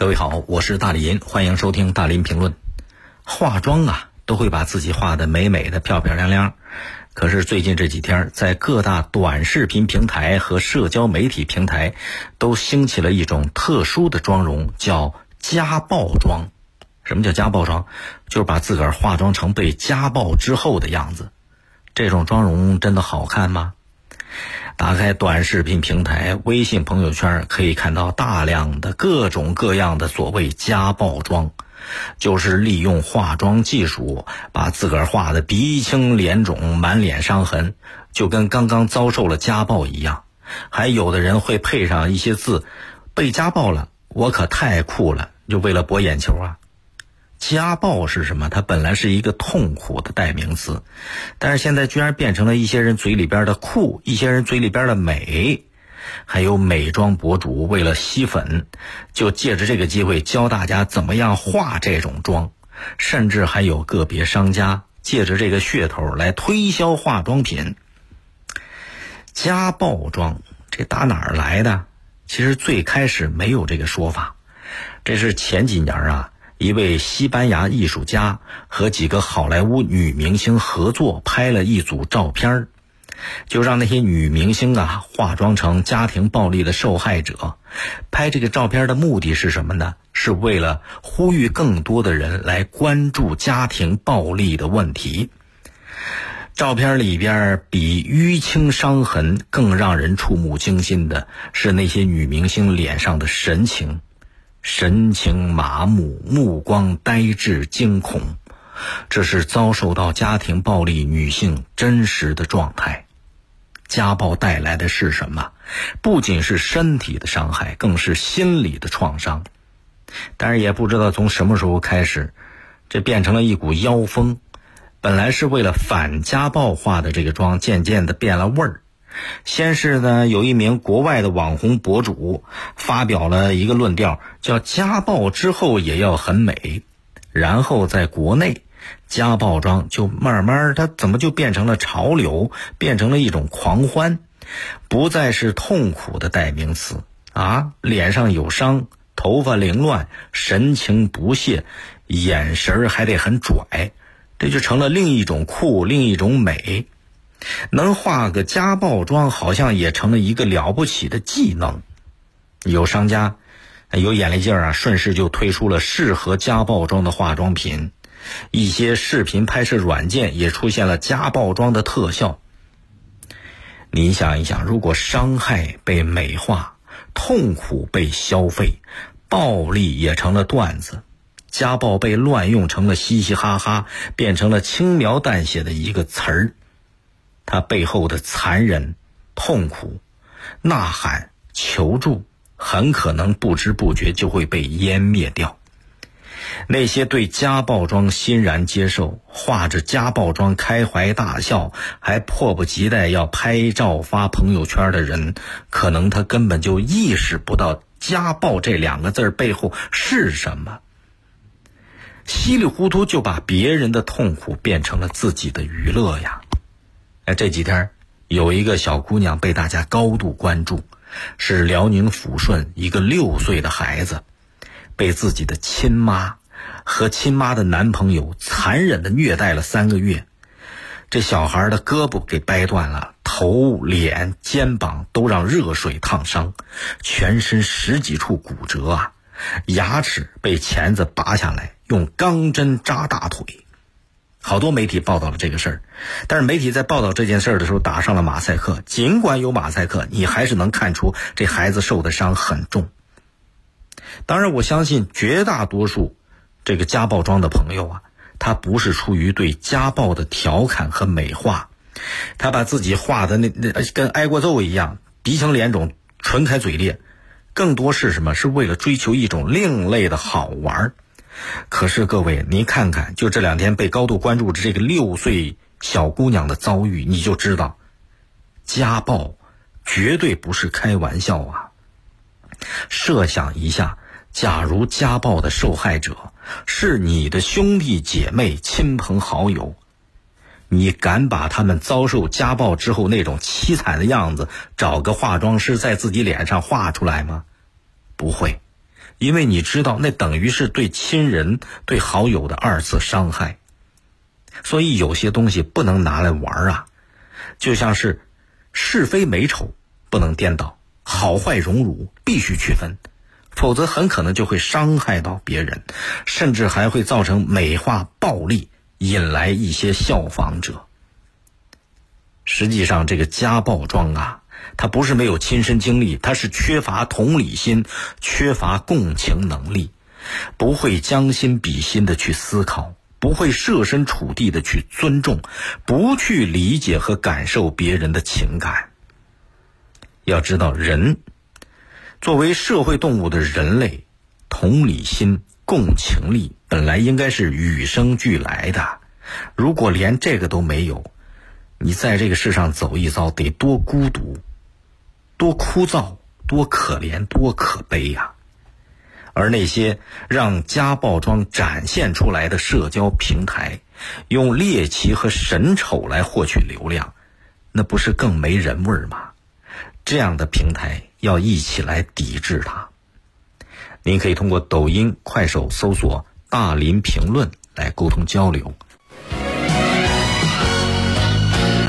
各位好，我是大林，欢迎收听大林评论。化妆啊，都会把自己化的美美的、漂漂亮亮。可是最近这几天，在各大短视频平台和社交媒体平台，都兴起了一种特殊的妆容，叫家暴妆。什么叫家暴妆？就是把自个儿化妆成被家暴之后的样子。这种妆容真的好看吗？打开短视频平台、微信朋友圈，可以看到大量的各种各样的所谓家暴妆，就是利用化妆技术把自个儿画的鼻青脸肿、满脸伤痕，就跟刚刚遭受了家暴一样。还有的人会配上一些字：“被家暴了，我可太酷了”，就为了博眼球啊。家暴是什么？它本来是一个痛苦的代名词，但是现在居然变成了一些人嘴里边的酷，一些人嘴里边的美，还有美妆博主为了吸粉，就借着这个机会教大家怎么样化这种妆，甚至还有个别商家借着这个噱头来推销化妆品。家暴妆这打哪儿来的？其实最开始没有这个说法，这是前几年啊。一位西班牙艺术家和几个好莱坞女明星合作拍了一组照片就让那些女明星啊化妆成家庭暴力的受害者。拍这个照片的目的是什么呢？是为了呼吁更多的人来关注家庭暴力的问题。照片里边比淤青伤痕更让人触目惊心的是那些女明星脸上的神情。神情麻木，目光呆滞，惊恐，这是遭受到家庭暴力女性真实的状态。家暴带来的是什么？不仅是身体的伤害，更是心理的创伤。但是也不知道从什么时候开始，这变成了一股妖风。本来是为了反家暴化的这个妆，渐渐的变了味儿。先是呢，有一名国外的网红博主发表了一个论调，叫“家暴之后也要很美”，然后在国内，家暴妆就慢慢它怎么就变成了潮流，变成了一种狂欢，不再是痛苦的代名词啊，脸上有伤，头发凌乱，神情不屑，眼神还得很拽，这就成了另一种酷，另一种美。能化个家暴妆，好像也成了一个了不起的技能。有商家有眼力劲儿啊，顺势就推出了适合家暴妆的化妆品。一些视频拍摄软件也出现了家暴妆的特效。你想一想，如果伤害被美化，痛苦被消费，暴力也成了段子，家暴被乱用成了嘻嘻哈哈，变成了轻描淡写的一个词儿。他背后的残忍、痛苦、呐喊、求助，很可能不知不觉就会被湮灭掉。那些对家暴装欣然接受、化着家暴妆开怀大笑，还迫不及待要拍照发朋友圈的人，可能他根本就意识不到“家暴”这两个字背后是什么，稀里糊涂就把别人的痛苦变成了自己的娱乐呀。哎这几天，有一个小姑娘被大家高度关注，是辽宁抚顺一个六岁的孩子，被自己的亲妈和亲妈的男朋友残忍的虐待了三个月。这小孩的胳膊给掰断了，头、脸、肩膀都让热水烫伤，全身十几处骨折啊，牙齿被钳子拔下来，用钢针扎大腿。好多媒体报道了这个事儿，但是媒体在报道这件事儿的时候打上了马赛克。尽管有马赛克，你还是能看出这孩子受的伤很重。当然，我相信绝大多数这个家暴妆的朋友啊，他不是出于对家暴的调侃和美化，他把自己画的那那跟挨过揍一样，鼻青脸肿、唇开嘴裂，更多是什么？是为了追求一种另类的好玩儿。可是各位，您看看，就这两天被高度关注的这个六岁小姑娘的遭遇，你就知道，家暴绝对不是开玩笑啊！设想一下，假如家暴的受害者是你的兄弟姐妹、亲朋好友，你敢把他们遭受家暴之后那种凄惨的样子，找个化妆师在自己脸上画出来吗？不会。因为你知道那等于是对亲人、对好友的二次伤害。所以有些东西不能拿来玩啊，就像是是非美丑不能颠倒，好坏荣辱必须区分，否则很可能就会伤害到别人，甚至还会造成美化暴力，引来一些效仿者。实际上，这个家暴装啊，他不是没有亲身经历，他是缺乏同理心，缺乏共情能力，不会将心比心的去思考。不会设身处地的去尊重，不去理解和感受别人的情感。要知道，人作为社会动物的人类，同理心、共情力本来应该是与生俱来的。如果连这个都没有，你在这个世上走一遭，得多孤独、多枯燥、多可怜、多可悲呀！而那些让家暴装展现出来的社交平台，用猎奇和神丑来获取流量，那不是更没人味儿吗？这样的平台要一起来抵制它。您可以通过抖音、快手搜索“大林评论”来沟通交流。